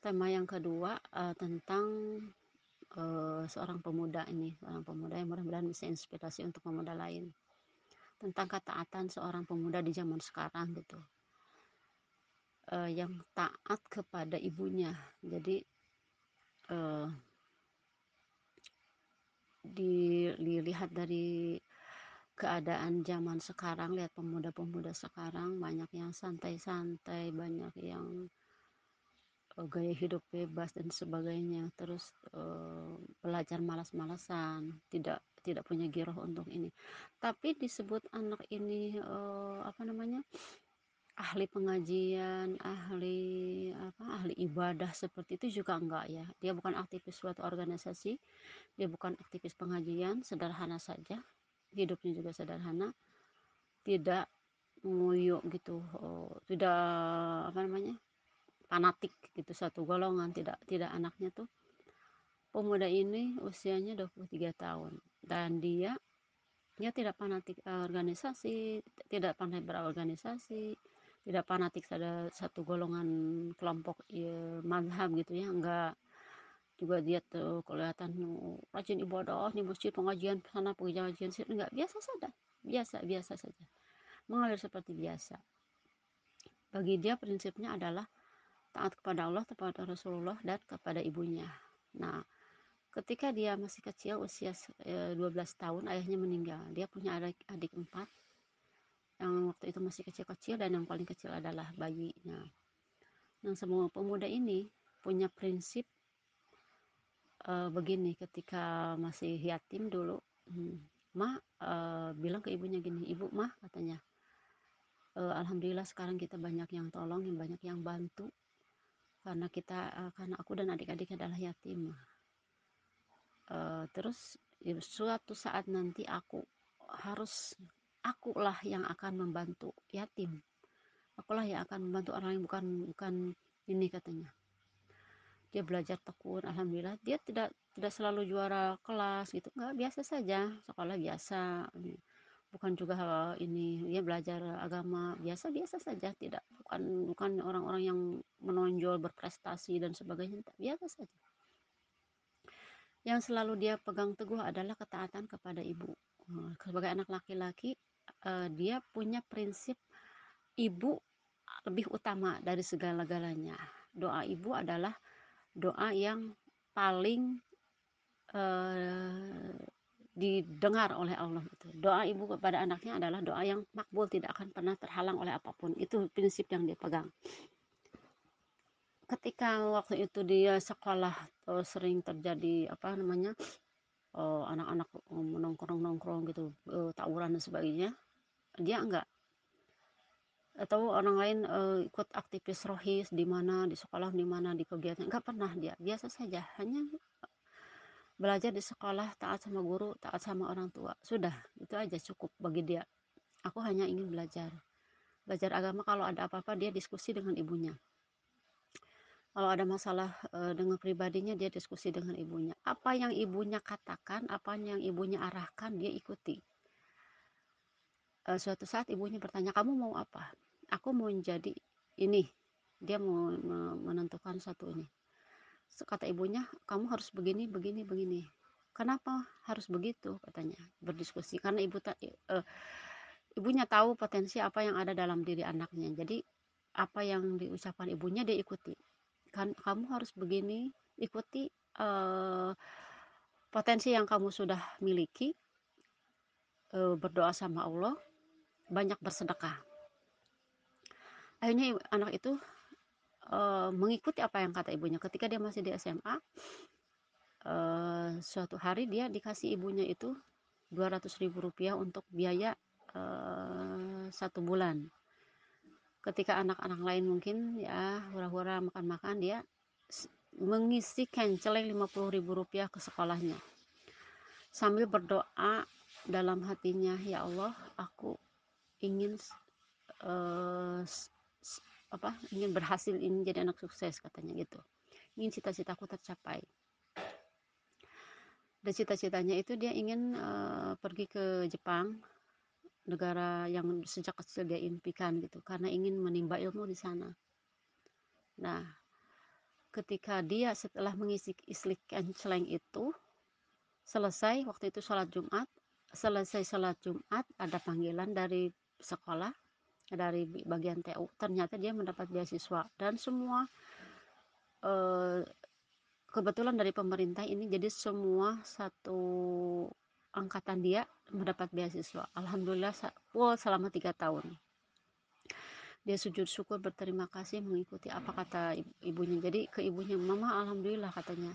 tema yang kedua uh, tentang uh, seorang pemuda ini seorang pemuda yang mudah-mudahan bisa inspirasi untuk pemuda lain. Tentang ketaatan seorang pemuda di zaman sekarang gitu. Uh, yang taat kepada ibunya. Jadi uh, dilihat dari keadaan zaman sekarang lihat pemuda-pemuda sekarang banyak yang santai-santai banyak yang gaya hidup bebas dan sebagainya. Terus uh, belajar malas-malasan tidak tidak punya giroh untuk ini. Tapi disebut anak ini uh, apa namanya ahli pengajian ahli apa ahli ibadah seperti itu juga enggak ya. Dia bukan aktivis suatu organisasi dia bukan aktivis pengajian sederhana saja. Hidupnya juga sederhana. Tidak nguyuk gitu oh, tidak apa namanya fanatik gitu satu golongan tidak tidak anaknya tuh. Pemuda ini usianya 23 tahun dan dia dia tidak fanatik organisasi tidak pandai berorganisasi tidak fanatik ada satu golongan kelompok ya, mazhab gitu ya enggak. Juga dia tuh kelihatan oh, rajin ibadah di masjid pengajian sana pengajian sini. Enggak biasa saja biasa biasa saja. Mengalir seperti biasa. Bagi dia prinsipnya adalah taat kepada Allah kepada Rasulullah dan kepada ibunya. Nah ketika dia masih kecil usia 12 e, tahun ayahnya meninggal. Dia punya adik adik empat yang waktu itu masih kecil-kecil dan yang paling kecil adalah bayinya. Nah semua pemuda ini punya prinsip uh, begini ketika masih yatim dulu hmm, mah uh, bilang ke ibunya gini ibu mah katanya. Uh, alhamdulillah sekarang kita banyak yang tolong yang banyak yang bantu karena kita uh, karena aku dan adik-adik adalah yatim. Uh, terus ya, suatu saat nanti aku harus akulah yang akan membantu yatim. Akulah yang akan membantu orang yang bukan bukan ini katanya. Dia belajar tekun alhamdulillah. Dia tidak tidak selalu juara kelas gitu. Nggak biasa saja. Sekolah biasa. Bukan juga hal ini. Dia belajar agama. Biasa biasa saja tidak bukan bukan orang-orang yang menonjol berprestasi dan sebagainya. Biasa saja. Yang selalu dia pegang teguh adalah ketaatan kepada ibu. Sebagai anak laki-laki eh, dia punya prinsip ibu lebih utama dari segala-galanya. Doa ibu adalah doa yang paling uh, didengar oleh Allah itu. Doa ibu kepada anaknya adalah doa yang makbul tidak akan pernah terhalang oleh apa pun. Itu prinsip yang dia pegang. Ketika waktu itu dia sekolah uh, sering terjadi apa namanya uh, anak-anak uh, menongkrong-nongkrong gitu uh, tawuran dan sebagainya, dia enggak atau orang lain uh, ikut aktivis rohis di mana di sekolah di mana di kegiatan nggak pernah dia biasa saja hanya belajar di sekolah taat sama guru taat sama orang tua. Sudah itu aja cukup bagi dia. Aku hanya ingin belajar. Belajar agama kalau ada apa-apa dia diskusi dengan ibunya. Kalau ada masalah uh, dengan pribadinya dia diskusi dengan ibunya. Apa yang ibunya katakan apa yang ibunya arahkan dia ikuti. Uh, suatu saat ibunya bertanya kamu mau apa? Aku mau menjadi ini. Dia mau menentukan satu ini kata ibunya kamu harus begini begini begini. Kenapa harus begitu? katanya berdiskusi. Karena ibu uh, ibunya tahu potensi apa yang ada dalam diri anaknya. Jadi apa yang diucapkan ibunya dia ikuti. Kan kamu harus begini ikuti uh, potensi yang kamu sudah miliki uh, berdoa sama Allah banyak bersedekah. Akhirnya anak itu uh, mengikuti apa yang kata ibunya. Ketika dia masih di SMA uh, eh, suatu hari dia dikasih ibunya itu 200 ribu rupiah untuk biaya uh, satu bulan. Ketika anak-anak lain mungkin ya hura-hura makan-makan dia mengisi kenceleng 50 ribu rupiah ke sekolahnya. Sambil berdoa dalam hatinya ya Allah aku ingin uh, apa ingin berhasil ingin jadi anak sukses katanya gitu. Ingin cita-citaku tercapai. Dan cita-citanya itu dia ingin uh, pergi ke Jepang negara yang sejak kecil dia impikan gitu karena ingin menimba ilmu di sana. Nah ketika dia setelah mengisi istiqan celeng itu selesai waktu itu sholat Jumat selesai sholat Jumat ada panggilan dari sekolah dari bagian TU ternyata dia mendapat beasiswa. Dan semua eh, kebetulan dari pemerintah ini jadi semua satu angkatan dia mendapat beasiswa. Alhamdulillah full selama tiga tahun. Dia sujud syukur berterima kasih mengikuti apa kata ibunya. Jadi ke ibunya mama alhamdulillah katanya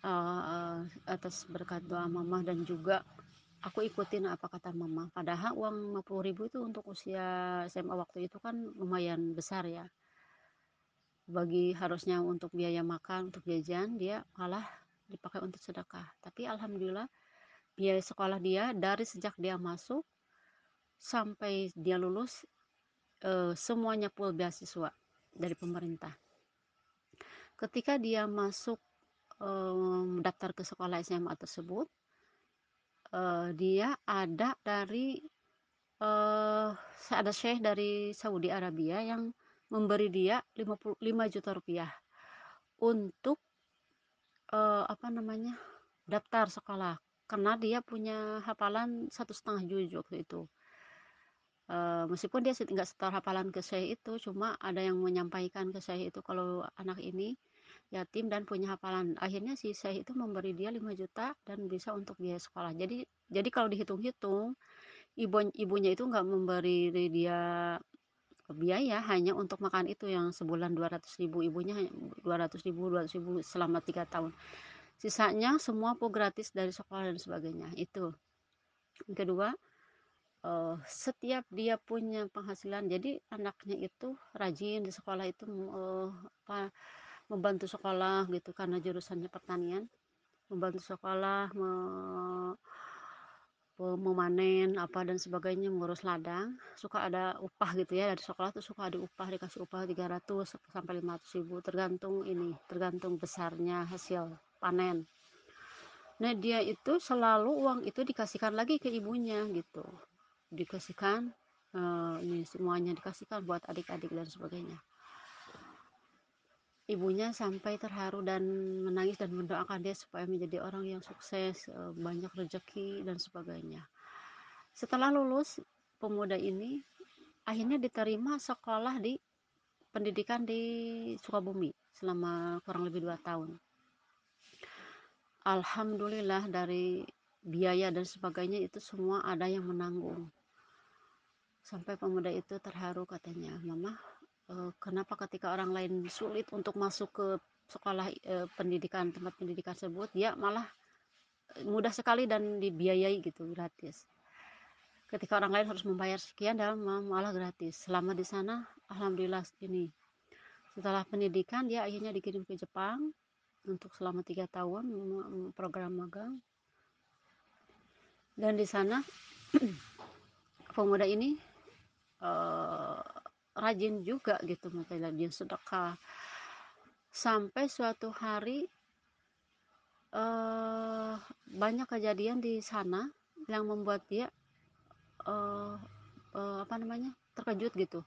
uh, atas berkat doa mama. Dan juga aku ikutin apa kata mama. Padahal uang 50 ribu itu untuk usia SMA waktu itu kan lumayan besar ya. Bagi harusnya untuk biaya makan untuk jajan dia malah dipakai untuk sedekah. Tapi alhamdulillah biaya sekolah dia dari sejak dia masuk sampai dia lulus eh, semuanya full beasiswa dari pemerintah. Ketika dia masuk um, daftar ke sekolah SMA tersebut uh, dia ada dari uh, ada syekh dari Saudi Arabia yang memberi dia 55 juta rupiah untuk uh, apa namanya daftar sekolah. Karena dia punya hafalan satu setengah juz waktu itu. Uh, meskipun dia nggak setor hafalan ke saya itu cuma ada yang menyampaikan ke saya itu kalau anak ini yatim dan punya hafalan. Akhirnya si saya itu memberi dia 5 juta dan bisa untuk biaya sekolah. Jadi jadi kalau dihitung-hitung ibu ibunya itu nggak memberi dia biaya hanya untuk makan itu yang sebulan 200 ribu ibunya 200 ribu 200 ribu selama tiga tahun. Sisanya semua po gratis dari sekolah dan sebagainya. Itu. Yang kedua uh, setiap dia punya penghasilan jadi anaknya itu rajin di sekolah itu uh, apa membantu sekolah gitu karena jurusannya pertanian. Membantu sekolah me, memanen apa dan sebagainya mengurus ladang. Suka ada upah gitu ya dari sekolah tuh suka ada upah dikasih upah 300 sampai 500 ribu tergantung ini tergantung besarnya hasil panen. Nah dia itu selalu uang itu dikasihkan lagi ke ibunya gitu. Dikasihkan uh, ini semuanya dikasihkan buat adik-adik dan sebagainya ibunya sampai terharu dan menangis dan mendoakan dia supaya menjadi orang yang sukses, eh, banyak rezeki dan sebagainya. Setelah lulus, pemuda ini akhirnya diterima sekolah di pendidikan di Sukabumi selama kurang lebih dua tahun. Alhamdulillah dari biaya dan sebagainya itu semua ada yang menanggung. Sampai pemuda itu terharu katanya, Mama Eh, kenapa ketika orang lain sulit untuk masuk ke sekolah uh, pendidikan tempat pendidikan tersebut dia malah eh, mudah sekali dan dibiayai gitu gratis. Ketika orang lain harus membayar sekian dan malah gratis. Selama di sana alhamdulillah ini. Setelah pendidikan dia akhirnya dikirim ke Jepang untuk selama tiga tahun program magang. Dan di sana pemuda ini rajin juga gitu makanya dia sedekah. Sampai suatu hari uh, banyak kejadian di sana yang membuat dia uh, uh, apa namanya terkejut gitu.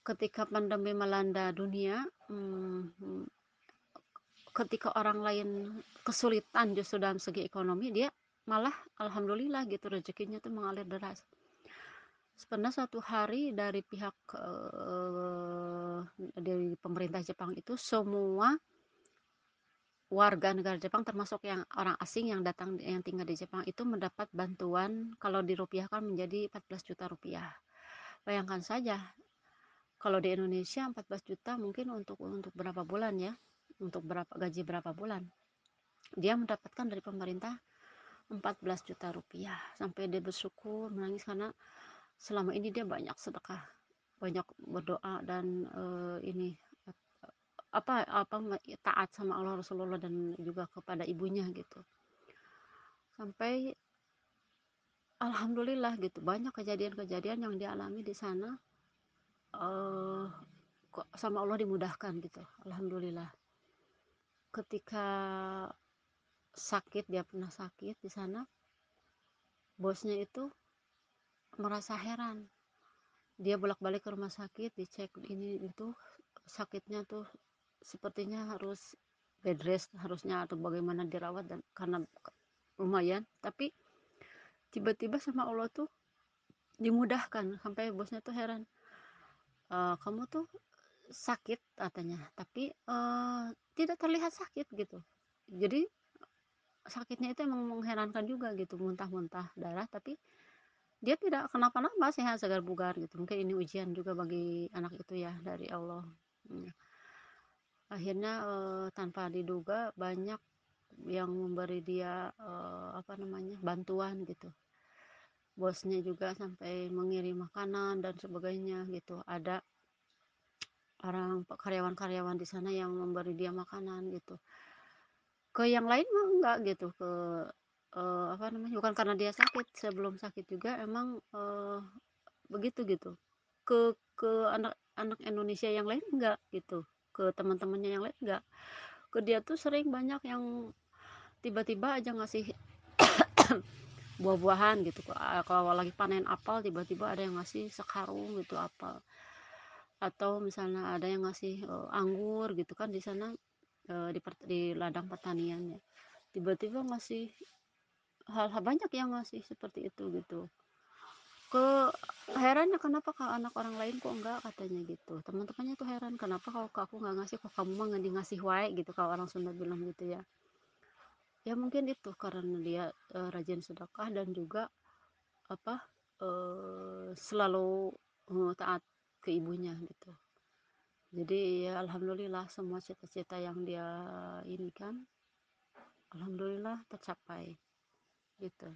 Ketika pandemi melanda dunia hmm, ketika orang lain kesulitan justru dalam segi ekonomi dia malah alhamdulillah gitu rezekinya tuh mengalir deras pernah suatu hari dari pihak uh, dari pemerintah Jepang itu semua warga negara Jepang termasuk yang orang asing yang datang yang tinggal di Jepang itu mendapat bantuan kalau dirupiahkan menjadi 14 juta rupiah. Bayangkan saja kalau di Indonesia 14 juta mungkin untuk untuk berapa bulan ya? Untuk berapa gaji berapa bulan? Dia mendapatkan dari pemerintah 14 juta rupiah sampai dia bersyukur menangis karena selama ini dia banyak sedekah banyak berdoa dan uh, ini apa apa taat sama Allah Rasulullah dan juga kepada ibunya gitu. Sampai alhamdulillah gitu banyak kejadian-kejadian yang dialami di sana uh, sama Allah dimudahkan gitu alhamdulillah. Ketika sakit dia pernah sakit di sana bosnya itu merasa heran. Dia bolak-balik ke rumah sakit dicek ini itu sakitnya tuh sepertinya harus bed rest harusnya atau bagaimana dirawat dan karena lumayan. Tapi tiba-tiba sama Allah tuh dimudahkan sampai bosnya tuh heran e, kamu tuh sakit katanya. Tapi uh, tidak terlihat sakit gitu. Jadi sakitnya itu emang mengherankan juga gitu muntah-muntah darah tapi dia tidak kenapa-napa sehat segar bugar gitu. Mungkin ini ujian juga bagi anak itu ya dari Allah. Hmm. akhirnya uh, tanpa diduga banyak yang memberi dia uh, apa namanya bantuan gitu. Bosnya juga sampai mengirim makanan dan sebagainya gitu. Ada orang karyawan-karyawan di sana yang memberi dia makanan gitu. Ke yang lain mah enggak gitu ke uh, apa namanya bukan karena dia sakit sebelum sakit juga emang uh, begitu gitu. Ke ke anak-anak Indonesia yang lain enggak gitu ke teman-temannya yang lain enggak ke dia tuh sering banyak yang tiba-tiba aja ngasih buah-buahan gitu. Kalau lagi panen apel tiba-tiba ada yang ngasih sekarung gitu apel. Atau misalnya ada yang ngasih uh, anggur gitu kan di sana uh, di, di ladang pertanian ya tiba-tiba ngasih hal-hal banyak yang ngasih seperti itu gitu. Ke herannya kenapa kalau anak orang lain kok enggak katanya gitu. Teman-temannya tuh heran kenapa kalau aku nggak ngasih kok kamu mah nggak ngasih wae gitu kalau orang Sunda bilang gitu ya. Ya mungkin itu karena dia uh, rajin sedekah dan juga apa uh, selalu taat ke ibunya gitu. Jadi ya alhamdulillah semua cita-cita yang dia ini kan alhamdulillah tercapai gitu